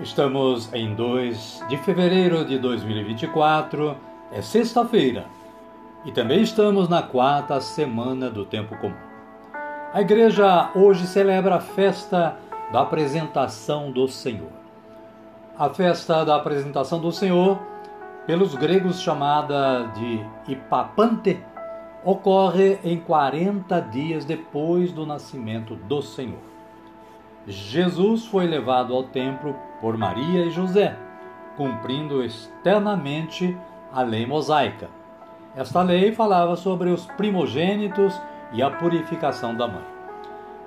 Estamos em 2 de fevereiro de 2024, é sexta-feira, e também estamos na quarta semana do tempo comum. A igreja hoje celebra a festa da apresentação do Senhor. A festa da apresentação do Senhor, pelos gregos chamada de Ipapante, ocorre em 40 dias depois do nascimento do Senhor. Jesus foi levado ao templo por Maria e José, cumprindo externamente a lei mosaica. Esta lei falava sobre os primogênitos e a purificação da mãe.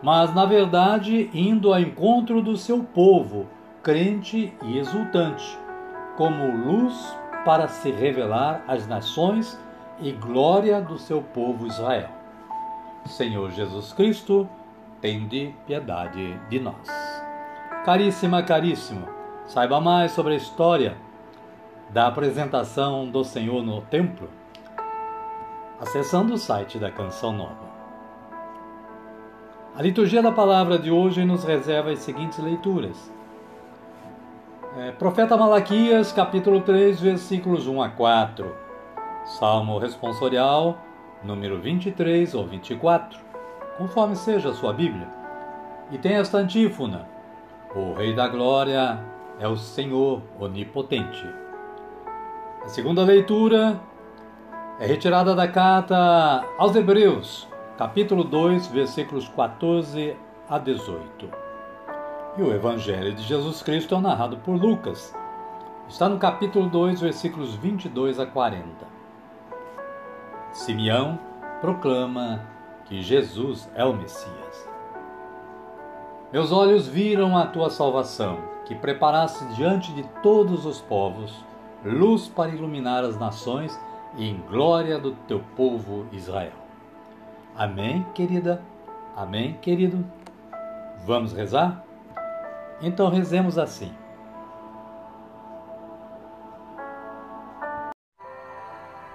Mas, na verdade, indo ao encontro do seu povo, crente e exultante, como luz para se revelar às nações e glória do seu povo Israel. Senhor Jesus Cristo, tende piedade de nós. Caríssima, caríssimo, saiba mais sobre a história da apresentação do Senhor no templo, acessando o site da Canção Nova. A liturgia da palavra de hoje nos reserva as seguintes leituras. É, Profeta Malaquias, capítulo 3, versículos 1 a 4. Salmo responsorial, número 23 ou 24 conforme seja a sua Bíblia. E tem esta antífona: O Rei da Glória é o Senhor Onipotente. A segunda leitura é retirada da carta aos Hebreus, capítulo 2, versículos 14 a 18. E o Evangelho de Jesus Cristo é narrado por Lucas. Está no capítulo 2, versículos 22 a 40. Simeão proclama que Jesus é o Messias. Meus olhos viram a tua salvação, que preparaste diante de todos os povos, luz para iluminar as nações e em glória do teu povo Israel. Amém, querida? Amém, querido? Vamos rezar? Então rezemos assim.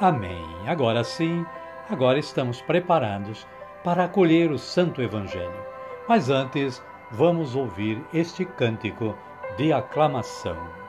Amém. Agora sim, agora estamos preparados para acolher o Santo Evangelho. Mas antes, vamos ouvir este cântico de aclamação.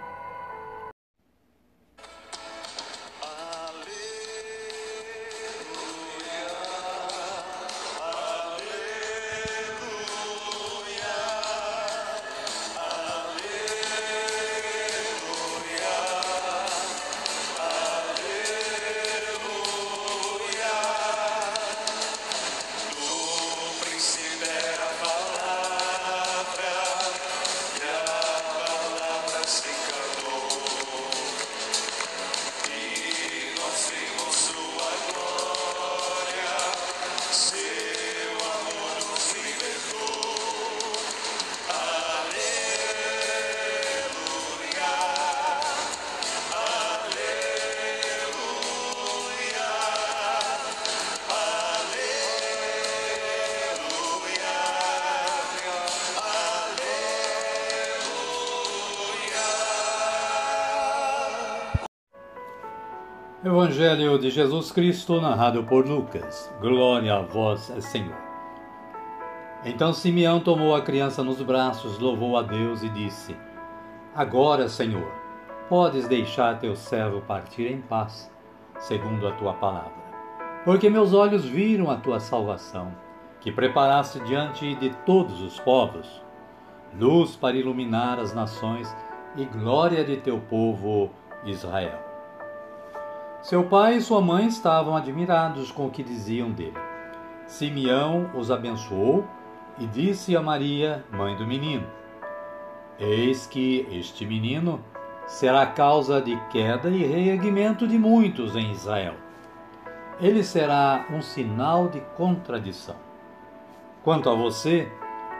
Evangelho de Jesus Cristo, narrado por Lucas. Glória a vós, Senhor. Então Simeão tomou a criança nos braços, louvou a Deus e disse: Agora, Senhor, podes deixar teu servo partir em paz, segundo a tua palavra. Porque meus olhos viram a tua salvação, que preparaste diante de todos os povos, luz para iluminar as nações e glória de teu povo Israel. Seu pai e sua mãe estavam admirados com o que diziam dele. Simeão os abençoou e disse a Maria, mãe do menino: Eis que este menino será causa de queda e reerguimento de muitos em Israel. Ele será um sinal de contradição. Quanto a você,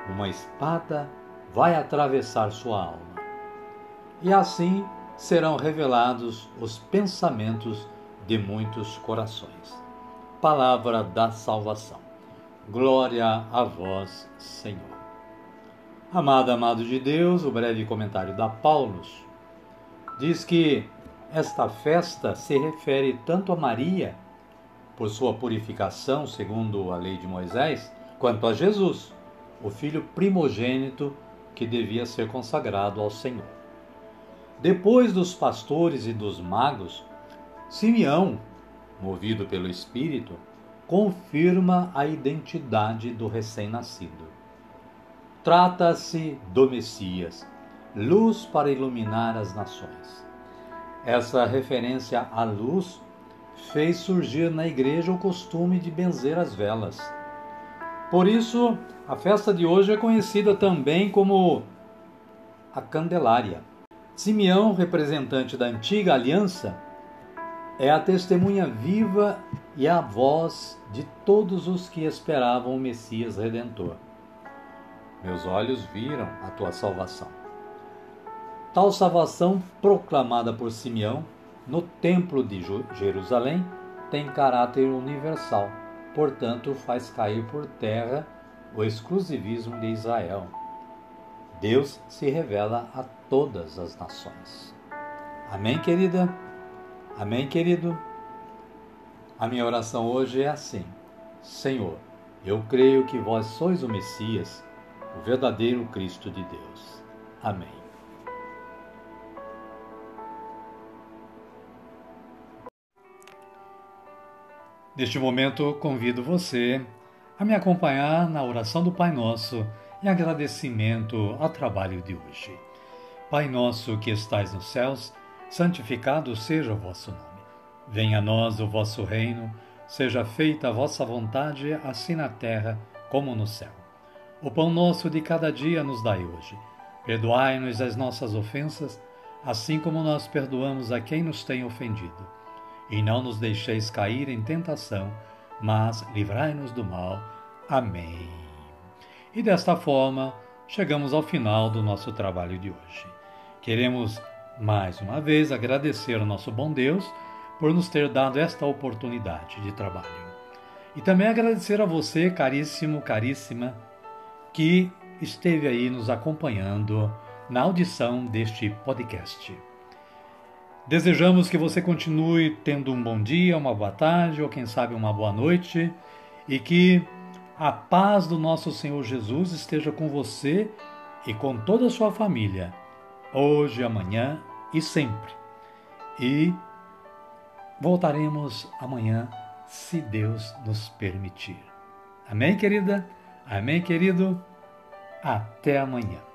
uma espada vai atravessar sua alma. E assim serão revelados os pensamentos de muitos corações. Palavra da salvação. Glória a vós, Senhor. Amado, amado de Deus, o breve comentário da Paulus diz que esta festa se refere tanto a Maria, por sua purificação, segundo a lei de Moisés, quanto a Jesus, o filho primogênito que devia ser consagrado ao Senhor. Depois dos pastores e dos magos, Simeão, movido pelo Espírito, confirma a identidade do recém-nascido. Trata-se do Messias, luz para iluminar as nações. Essa referência à luz fez surgir na igreja o costume de benzer as velas. Por isso, a festa de hoje é conhecida também como a Candelária. Simeão, representante da antiga aliança, é a testemunha viva e a voz de todos os que esperavam o Messias redentor. Meus olhos viram a tua salvação. Tal salvação, proclamada por Simeão no Templo de Jerusalém, tem caráter universal, portanto, faz cair por terra o exclusivismo de Israel Deus se revela a todas as nações. Amém, querida? Amém, querido? A minha oração hoje é assim: Senhor, eu creio que vós sois o Messias, o verdadeiro Cristo de Deus. Amém. Neste momento, convido você a me acompanhar na oração do Pai Nosso e agradecimento ao trabalho de hoje. Pai nosso que estais nos céus, santificado seja o vosso nome. Venha a nós o vosso reino, seja feita a vossa vontade, assim na terra como no céu. O pão nosso de cada dia nos dai hoje. Perdoai-nos as nossas ofensas, assim como nós perdoamos a quem nos tem ofendido. E não nos deixeis cair em tentação, mas livrai-nos do mal. Amém. E desta forma, chegamos ao final do nosso trabalho de hoje. Queremos mais uma vez agradecer ao nosso bom Deus por nos ter dado esta oportunidade de trabalho. E também agradecer a você, caríssimo, caríssima, que esteve aí nos acompanhando na audição deste podcast. Desejamos que você continue tendo um bom dia, uma boa tarde ou quem sabe uma boa noite e que a paz do nosso Senhor Jesus esteja com você e com toda a sua família, hoje, amanhã e sempre. E voltaremos amanhã, se Deus nos permitir. Amém, querida? Amém, querido? Até amanhã.